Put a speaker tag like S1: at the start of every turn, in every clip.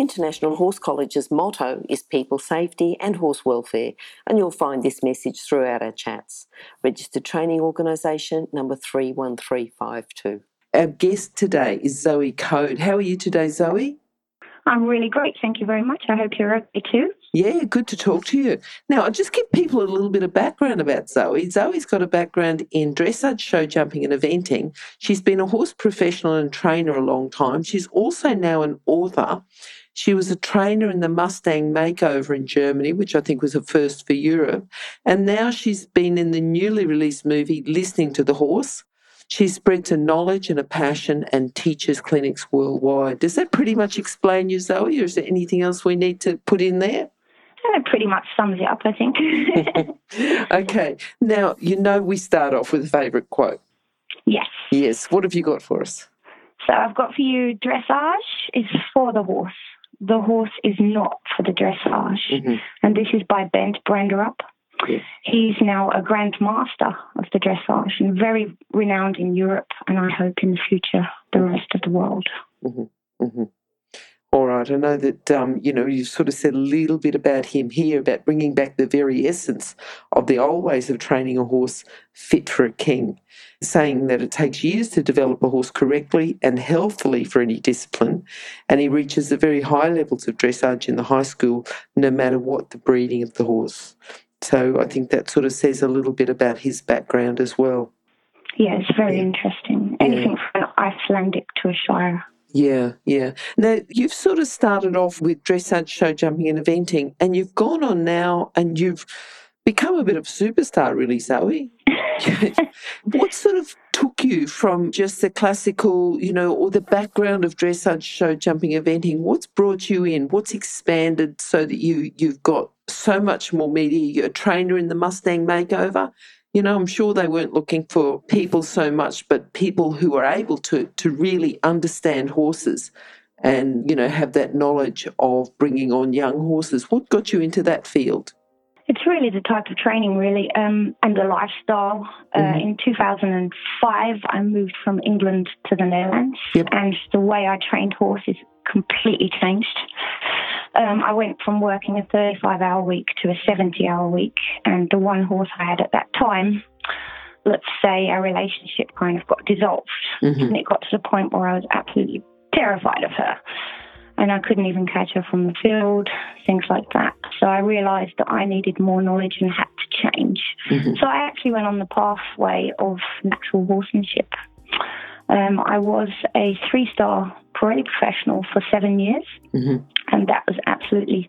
S1: International Horse College's motto is people safety and horse welfare, and you'll find this message throughout our chats. Registered Training Organisation number 31352.
S2: Our guest today is Zoe Coade. How are you today, Zoe?
S3: I'm really great. Thank you very much. I hope you're okay too.
S2: Yeah, good to talk to you. Now, I'll just give people a little bit of background about Zoe. Zoe's got a background in dressage, show jumping, and eventing. She's been a horse professional and trainer a long time. She's also now an author. She was a trainer in the Mustang Makeover in Germany, which I think was a first for Europe. And now she's been in the newly released movie Listening to the Horse. She spreads a knowledge and a passion and teaches clinics worldwide. Does that pretty much explain you, Zoe, or is there anything else we need to put in there?
S3: That pretty much sums it up, I think.
S2: okay. Now, you know we start off with a favourite quote.
S3: yes.
S2: Yes. What have you got for us?
S3: So I've got for you dressage is for the horse. The horse is not for the dressage.
S2: Mhm.
S3: And this is by Bent Branderup.
S2: Yes.
S3: He's now a Grand Master of the dressage and very renowned in Europe and I hope in the future the rest of the world.
S2: hmm All right. I know that um, you know you sort of said a little bit about him here about bringing back the very essence of the old ways of training a horse fit for a king, saying that it takes years to develop a horse correctly and healthily for any discipline, and he reaches the very high levels of dressage in the high school, no matter what the breeding of the horse. So I think that sort of says a little bit about his background as well.
S3: Yeah, it's very
S2: Yeah.
S3: interesting. Anything from an Icelandic to a Shire.
S2: Yeah, yeah. Now, you've sort of started off with dressage, show jumping, and eventing, and you've gone on now and you've become a bit of a superstar, really, Zoe. what sort of took you from just the classical, you know, or the background of dressage, show jumping, eventing? What's brought you in? What's expanded so that you you've got so much more media? You're a trainer in the Mustang Makeover. You know, I'm sure they weren't looking for people so much, but people who are able to to really understand horses and you know have that knowledge of bringing on young horses. What got you into that field?
S3: It's really the type of training, really, um, and the lifestyle. Uh,
S2: Mhm.
S3: in 2005, I moved from England to the Netherlands,
S2: Yep.
S3: and the way I trained horses completely changed. Um, I went from working a 35 hour week to a 70 hour week, and the one horse I had at that time, let's say our relationship kind of got dissolved,
S2: Mhm.
S3: and it got to the point where I was absolutely terrified of her. And I couldn't even catch her from the field, things like that. So I realised that I needed more knowledge and had to change.
S2: Mhm.
S3: So I actually went on the pathway of natural horsemanship. Um, I was a three star Parelli professional for seven years,
S2: Mhm.
S3: and that was absolutely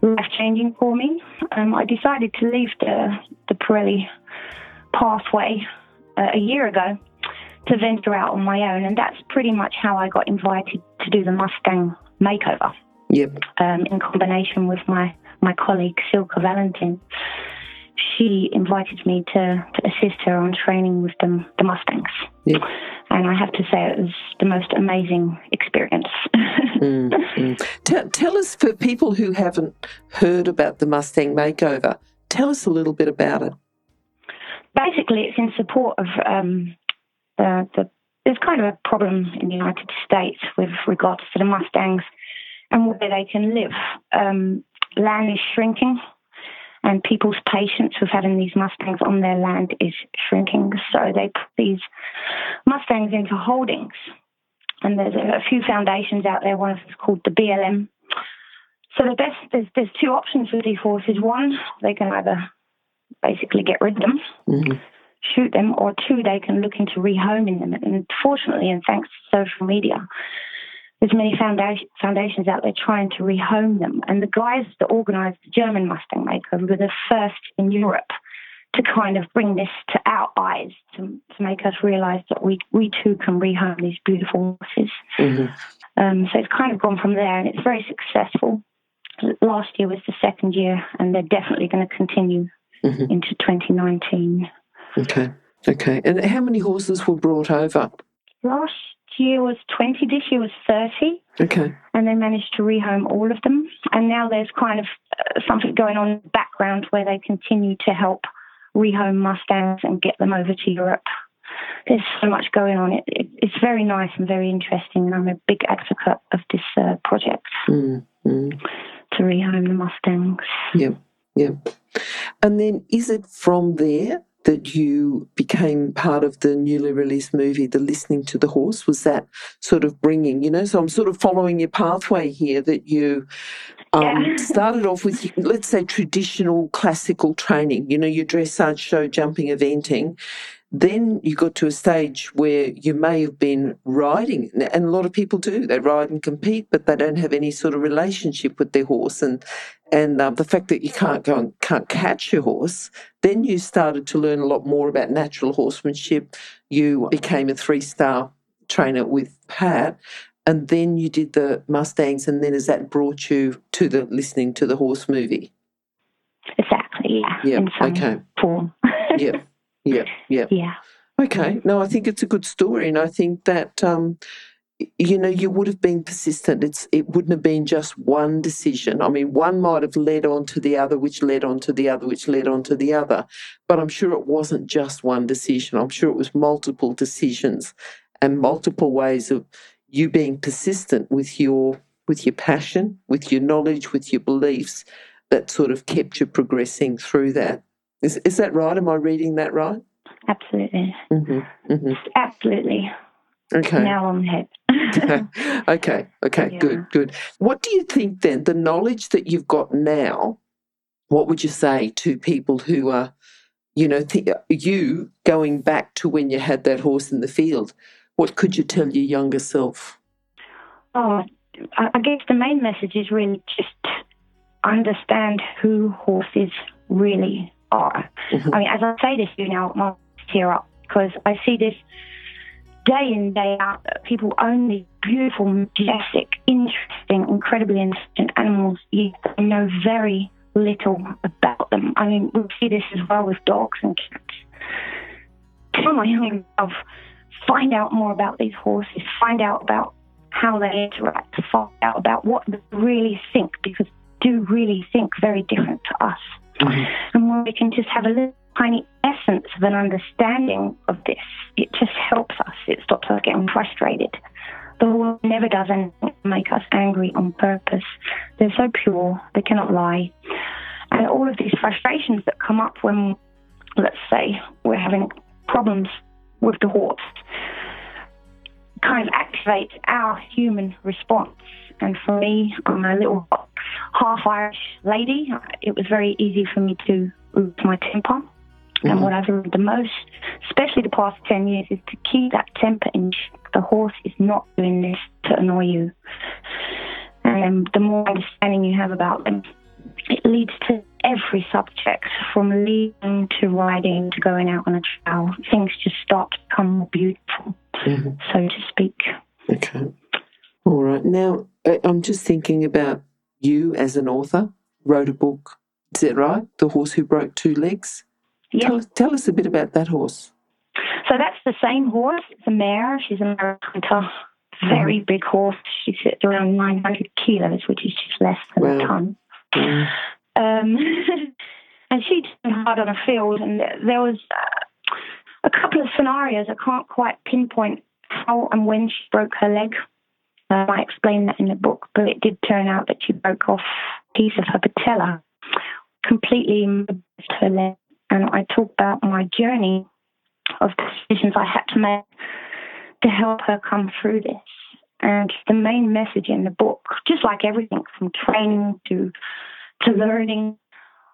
S3: life changing for me. Um, I decided to leave the, the Parelli pathway uh, a year ago to venture out on my own, and that's pretty much how I got invited to do the Mustang makeover
S2: Yep.
S3: um, in combination with my, my colleague Silke Valentin. She invited me to, to assist her on training with the, the Mustangs.
S2: Yep.
S3: And I have to say, it was the most amazing experience.
S2: Mm, mm. Tell, tell us for people who haven't heard about the Mustang Makeover. Tell us a little bit about it.
S3: Basically, it's in support of um, the, the. There's kind of a problem in the United States with regards to the Mustangs and where they can live. Um, land is shrinking, and people's patience with having these Mustangs on their land is shrinking. So they put these Mustangs into holdings. And there's a, a few foundations out there. One of them is called the BLM. So the best there's there's two options with these horses. One, they can either basically get rid of them,
S2: Mhm.
S3: shoot them, or two, they can look into rehoming them. And fortunately, and thanks to social media, there's many foundation, foundations out there trying to rehome them. And the guys that organised the German Mustang Makeover were the first in Europe to kind of bring this to our eyes, to, to make us realise that we, we too can rehome these beautiful horses.
S2: Mhm.
S3: Um, so it's kind of gone from there, and it's very successful. last year was the second year, and they're definitely going to continue
S2: Mhm.
S3: into 2019.
S2: Okay. Okay. And how many horses were brought over?
S3: Last year was 20, this year was 30,
S2: Okay.
S3: and they managed to rehome all of them. And now there's kind of uh, something going on in the background where they continue to help rehome Mustangs and get them over to Europe. There's so much going on. It, it, it's very nice and very interesting, and I'm a big advocate of this uh, project
S2: Mm, mm.
S3: to rehome the Mustangs.
S2: Yeah, yeah. And then is it from there that you became part of the newly released movie, The Listening to the Horse? Was that sort of bringing, you know, so I'm sort of following your pathway here that you um,
S3: Yeah.
S2: started off with, let's say, traditional classical training, you know, your dressage, show jumping, eventing. Then you got to a stage where you may have been riding, and a lot of people do. They ride and compete, but they don't have any sort of relationship with their horse. And and um, the fact that you can't go and can't catch your horse, then you started to learn a lot more about natural horsemanship. You became a three star trainer with Pat, and then you did the Mustangs, and then has that brought you to the listening to the horse movie?
S3: Exactly, yeah.
S2: Yeah, okay.
S3: form.
S2: Yep, yep, yep.
S3: yeah.
S2: Okay. No, I think it's a good story, and I think that um, you know you would have been persistent. It's it wouldn't have been just one decision. I mean, one might have led on to the other, which led on to the other, which led on to the other. But I'm sure it wasn't just one decision. I'm sure it was multiple decisions and multiple ways of you being persistent with your with your passion, with your knowledge, with your beliefs that sort of kept you progressing through that. Is is that right? Am I reading that right?
S3: Absolutely.
S2: hmm hmm
S3: Absolutely.
S2: Okay.
S3: Now the head.
S2: okay. Okay.
S3: Yeah.
S2: Good. Good. What do you think then? The knowledge that you've got now, what would you say to people who are, you know, th- you going back to when you had that horse in the field? What could you tell your younger self?
S3: Oh, I I guess the main message is really just understand who horses really are.
S2: Mhm.
S3: I mean, as I say this to you now, my tear up because I see this day in, day out. that People own these beautiful, majestic, interesting, incredibly intelligent animals, yet they know very little about them. I mean, we see this as well with dogs and cats. Tell my young self, find out more about these horses, find out about how they interact, find out about what they really think, because they do really think very different to us. And when we can just have a little tiny essence of an understanding of this, it just helps us. It stops us getting frustrated. The world never does anything to make us angry on purpose. They're so pure, they cannot lie. And all of these frustrations that come up when, let's say, we're having problems with the horse, kind of activate our human response. And for me, I'm a little half Irish lady. It was very easy for me to lose my temper. And what I've learned the most, especially the past 10 years, is to keep that temper in check. The horse is not doing this to annoy you. And the more understanding you have about them, it leads to every subject from leading to riding to going out on a trail. Things just start to become more beautiful,
S2: Mhm.
S3: so to speak.
S2: Okay. All right. Now, I- I'm just thinking about you as an author, wrote a book. Is that right? The Horse Who Broke Two Legs?
S3: Yeah.
S2: Tell, us- tell us a bit about that horse.
S3: So that's the same horse. It's a mare. She's a American hunter. Very big horse. She sits around 900 kilos, which is just less than
S2: Wow.
S3: a ton.
S2: Mm.
S3: Um, and she did hard on a field, and there was uh, a couple of scenarios. I can't quite pinpoint how and when she broke her leg. Um, I explained that in the book, but it did turn out that she broke off a piece of her patella, completely immobilized her leg. And I talk about my journey of decisions I had to make to help her come through this. And the main message in the book, just like everything from training to to learning,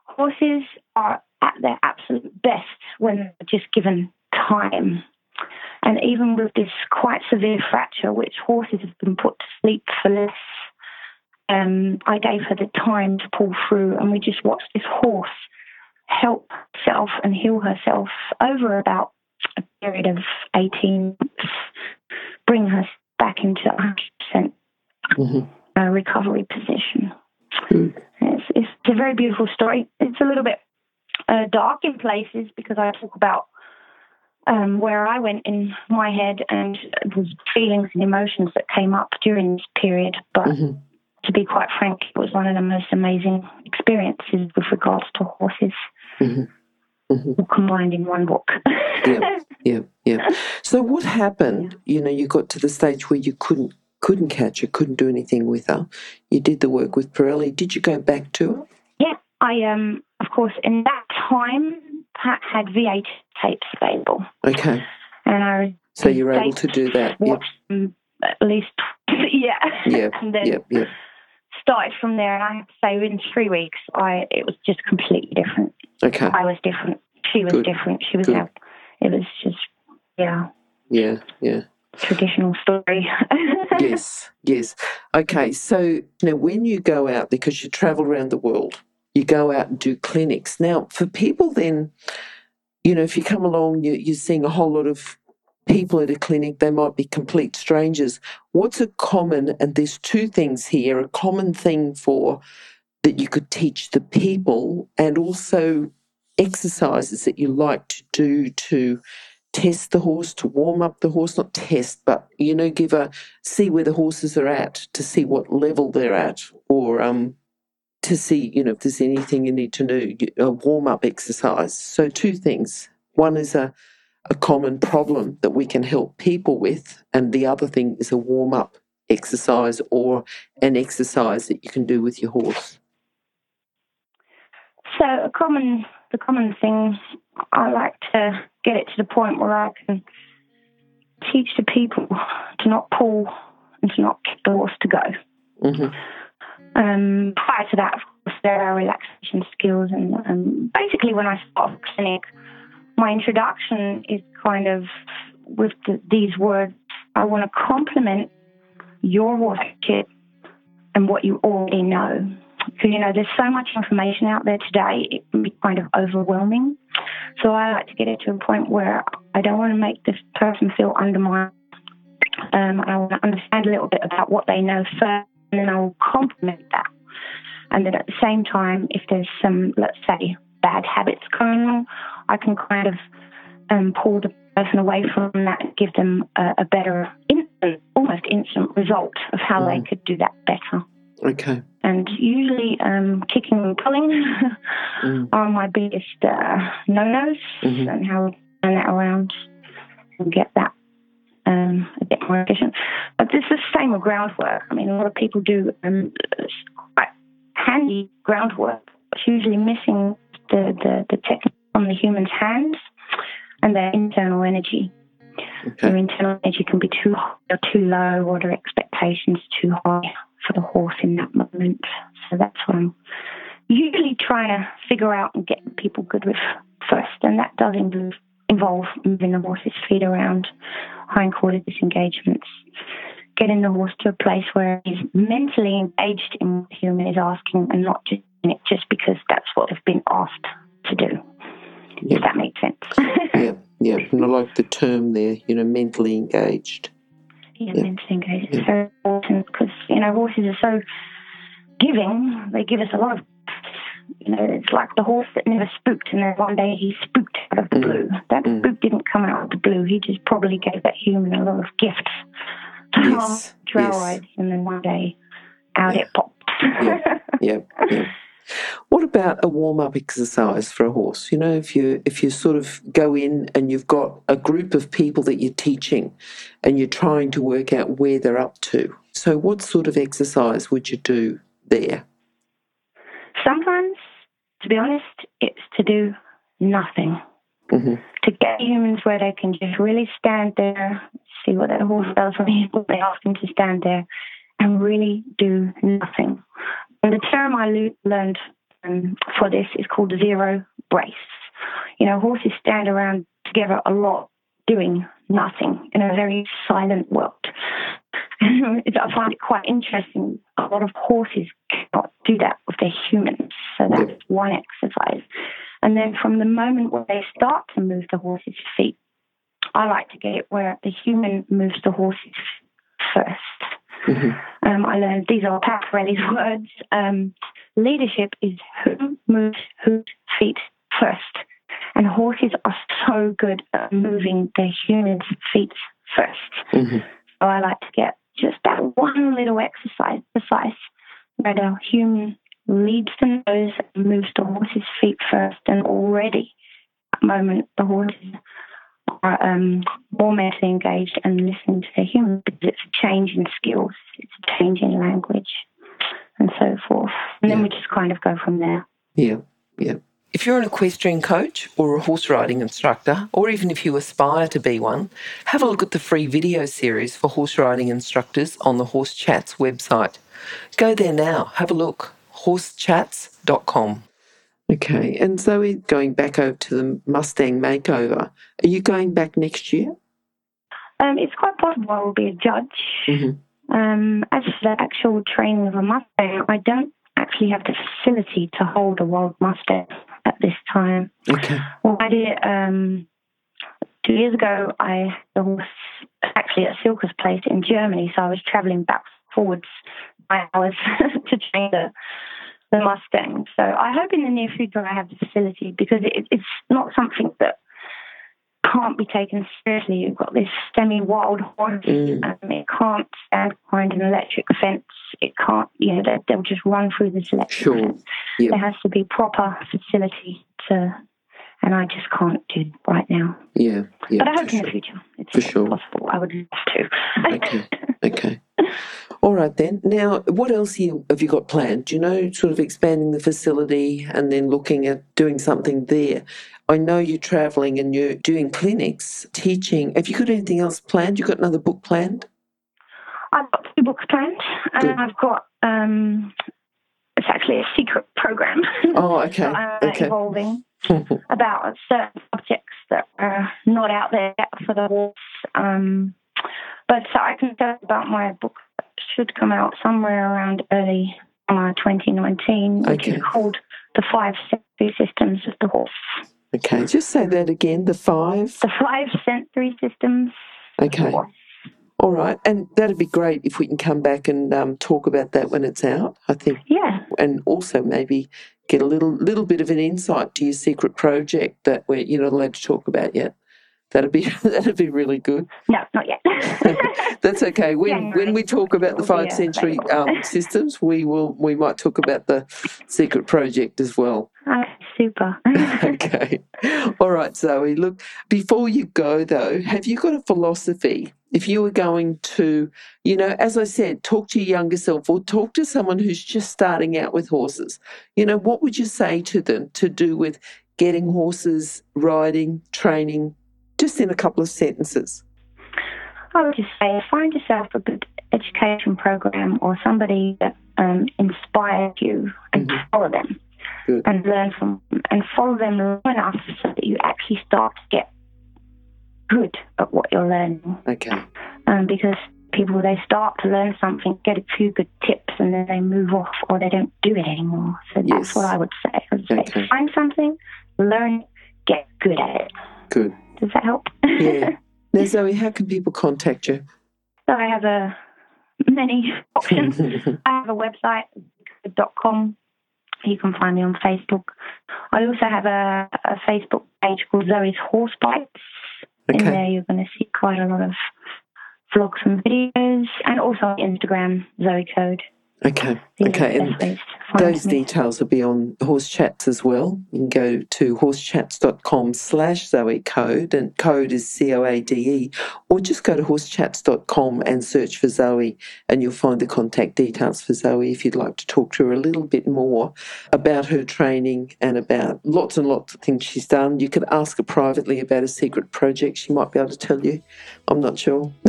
S3: horses are at their absolute best when they're just given time. And even with this quite severe fracture, which horses have been put to sleep for less, um, I gave her the time to pull through, and we just watched this horse help herself and heal herself over about a period of 18 months, bring her back into 100%
S2: Mhm.
S3: uh, recovery position. Mm. It's, it's a very beautiful story. It's a little bit uh, dark in places because I talk about um, where I went in my head and the feelings and emotions that came up during this period. But mm-hmm. to be quite frank, it was one of the most amazing experiences with regards to horses. Mm-hmm. Mm-hmm. combined in one book.
S2: yeah, yeah, yeah. So what happened? You know, you got to the stage where you couldn't couldn't catch her, couldn't do anything with her. You did the work with Parelli. Did you go back to her?
S3: Yeah, I um, of course, in that time, Pat had VHS tapes available.
S2: Okay.
S3: And I
S2: so you were able to do that.
S3: Watched yep. at least, yeah.
S2: Yeah.
S3: and then
S2: yep, yep.
S3: started from there, and I have to say, within three weeks, I it was just completely different.
S2: Okay.
S3: I was different. She was Good. different. She was Good. out. It was just, yeah.
S2: Yeah, yeah.
S3: Traditional story.
S2: yes, yes. Okay, so now when you go out, because you travel around the world, you go out and do clinics. Now, for people then, you know, if you come along, you, you're seeing a whole lot of people at a clinic, they might be complete strangers. What's a common, and there's two things here, a common thing for that you could teach the people and also exercises that you like to do to test the horse, to warm up the horse, not test, but you know, give a see where the horses are at, to see what level they're at, or um, to see, you know, if there's anything you need to know, a warm up exercise. So, two things. One is a, a common problem that we can help people with, and the other thing is a warm up exercise or an exercise that you can do with your horse.
S3: So, a common, the common thing I like to get it to the point where I can teach the people to not pull and to not kick the horse to go. Mm-hmm. Um, prior to that, of course, there are relaxation skills, and um, basically, when I start clinic, my introduction is kind of with the, these words. I want to compliment your worship and what you already know. Because, you know, there's so much information out there today, it can be kind of overwhelming. So I like to get it to a point where I don't want to make this person feel undermined. Um, I want to understand a little bit about what they know first and then I will complement that. And then at the same time, if there's some, let's say, bad habits going on, I can kind of um, pull the person away from that and give them a, a better, instant, almost instant result of how mm. they could do that better.
S2: Okay.
S3: And usually, um, kicking and pulling mm. are my biggest uh, no-nos, mm-hmm. and how we turn that around and get that um, a bit more efficient. But this is the same with groundwork. I mean, a lot of people do um, quite handy groundwork, but usually missing the, the, the technique from the human's hands and their internal energy. Okay. Their internal energy can be too high or too low, or their expectations too high for the horse in that moment. So that's what I'm usually trying to figure out and get people good with first, and that does involve involve moving the horse's feet around, hindquarter disengagements, getting the horse to a place where he's mentally engaged in what the human is asking and not just it just because that's what they've been asked to do. Yeah. If that makes sense.
S2: yeah, yeah. And I like the term there, you know, mentally engaged.
S3: Yeah, yeah. mentally engaged. Yeah. It's very important because, you know, horses are so giving. They give us a lot of you know, it's like the horse that never spooked, and then one day he spooked out of the mm. blue. That mm. spook didn't come out of the blue. He just probably gave that human a lot of gifts.
S2: Yes.
S3: yes. and then one day out yeah. it popped.
S2: yeah. yeah. yeah. What about a warm up exercise for a horse? You know, if you if you sort of go in and you've got a group of people that you're teaching and you're trying to work out where they're up to. So what sort of exercise would you do there?
S3: Sometimes, to be honest, it's to do nothing. Mm-hmm. To get humans where they can just really stand there, see what their horse does when they ask them to stand there, and really do nothing. And the term I learned um, for this is called zero brace. You know, horses stand around together a lot doing nothing in a very silent world. I find it quite interesting. A lot of horses cannot do that with their humans. So that's one exercise. And then from the moment where they start to move the horse's feet, I like to get it where the human moves the horse's 1st mm-hmm. Um, I learned these are Pat Parelli's words. Um, leadership is who moves whose feet first. And horses are so good at moving their humans' feet 1st
S2: Mm-hmm.
S3: So I like to get just that one little exercise precise where the human leads the nose and moves the horse's feet first. And already, at the moment, the horses are um, more mentally engaged and listening to the human because it's a change in skills, it's a change in language, and so forth. And then we just kind of go from there.
S2: Yeah, yeah. If you're an equestrian coach or a horse riding instructor, or even if you aspire to be one, have a look at the free video series for horse riding instructors on the Horse Chats website. Go there now, have a look. horsechats.com. Okay, and Zoe, going back over to the Mustang makeover, are you going back next year?
S3: Um, it's quite possible I will be a judge.
S2: Mhm.
S3: Um, as for the actual training of a Mustang, I don't actually have the facility to hold a wild Mustang at this time.
S2: Okay.
S3: Well, I did um, two years ago. I the horse actually at Silke's place in Germany, so I was travelling back forwards nine hours to train the the Mustang. So I hope in the near future I have the facility because it, it's not something that can't be taken seriously. You've got this semi-wild horse.
S2: Mm.
S3: Um, it can't stand behind an electric fence. It can't, you know, they, they'll just run through this electric
S2: Sure.
S3: fence.
S2: Yep.
S3: There has to be proper facility to, and I just can't do right now.
S2: Yeah, yeah.
S3: but I hope in
S2: sure.
S3: the future it's
S2: For sure.
S3: possible. I would love to.
S2: Okay. Okay. All right then. Now, what else have you got planned? Do you know, sort of expanding the facility and then looking at doing something there? I know you're travelling and you're doing clinics, teaching. Have you got anything else planned? You got another book planned?
S3: I've got two books planned, and
S2: Good.
S3: I've got um, it's actually a secret program.
S2: Oh, okay.
S3: that
S2: Okay.
S3: evolving about certain subjects that are not out there for the horse. Um, but so I can tell about my book should come out somewhere around early summer 2019, which
S2: Okay.
S3: is called The Five Sensory Systems of the Horse.
S2: okay. Just say that again. The five.
S3: The Five Sensory Systems of the
S2: Okay.
S3: Horse.
S2: All right. And that'd be great if we can come back and um, talk about that when it's out. I think
S3: Yeah,
S2: and also maybe get a little little bit of an insight to your secret project that we're you're not allowed to talk about yet. That'd be that'd be really good.
S3: no, not yet.
S2: That's okay. When
S3: January.
S2: when we talk about the five
S3: uh, sensory
S2: um, systems, we will we might talk about the secret project as well.
S3: Okay, super.
S2: okay. All right, Zoe. Look, before you go though, have you got a philosophy? If you were going to, you know, as I said, talk to your younger self or talk to someone who's just starting out with horses, you know, what would you say to them to do with getting horses, riding, training, just in a couple of sentences?
S3: I would just say find yourself a good education program or somebody that um, inspires you and
S2: Mhm.
S3: follow them
S2: Good.
S3: and learn from them and follow them long enough so that you actually start to get good at what you're learning.
S2: Okay.
S3: Um, because people, they start to learn something, get a few good tips, and then they move off or they don't do it anymore. So
S2: Yes.
S3: that's what I would say. I would say
S2: Okay.
S3: find something, learn, get good at it.
S2: Good.
S3: Does that help?
S2: Yeah. Now, Zoe, how can people contact you?
S3: So I have a many options. I have a website, com. You can find me on Facebook. I also have a, a Facebook page called Zoe's Horse Bites. In there, you're going to see quite a lot of vlogs and videos, and also on Instagram, Zoe Coade.
S2: Okay.
S3: These
S2: Okay. And
S3: best ways to find
S2: Those details will be on Horse Chats as well. You can go to horsechats.com slash Zoe Coade, and Coade is C O A D E, or just go to horsechats.com and search for Zoe, and you'll find the contact details for Zoe if you'd like to talk to her a little bit more about her training and about lots and lots of things she's done. You could ask her privately about a secret project she might be able to tell you. I'm not sure.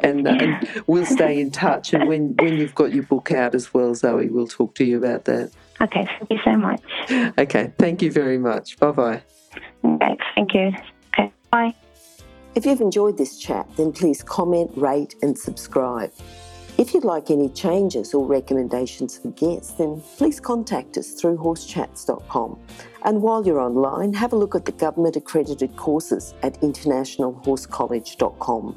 S2: and, uh, and we'll stay in touch. And when, when you've got your book out as well, Zoe, we'll talk to you about that.
S3: Okay, thank you so much.
S2: Okay, thank you very much. Bye bye.
S3: Okay, thank you. Okay, bye.
S1: If you've enjoyed this chat, then please comment, rate, and subscribe. If you'd like any changes or recommendations for guests, then please contact us through horsechats.com. And while you're online, have a look at the government accredited courses at internationalhorsecollege.com.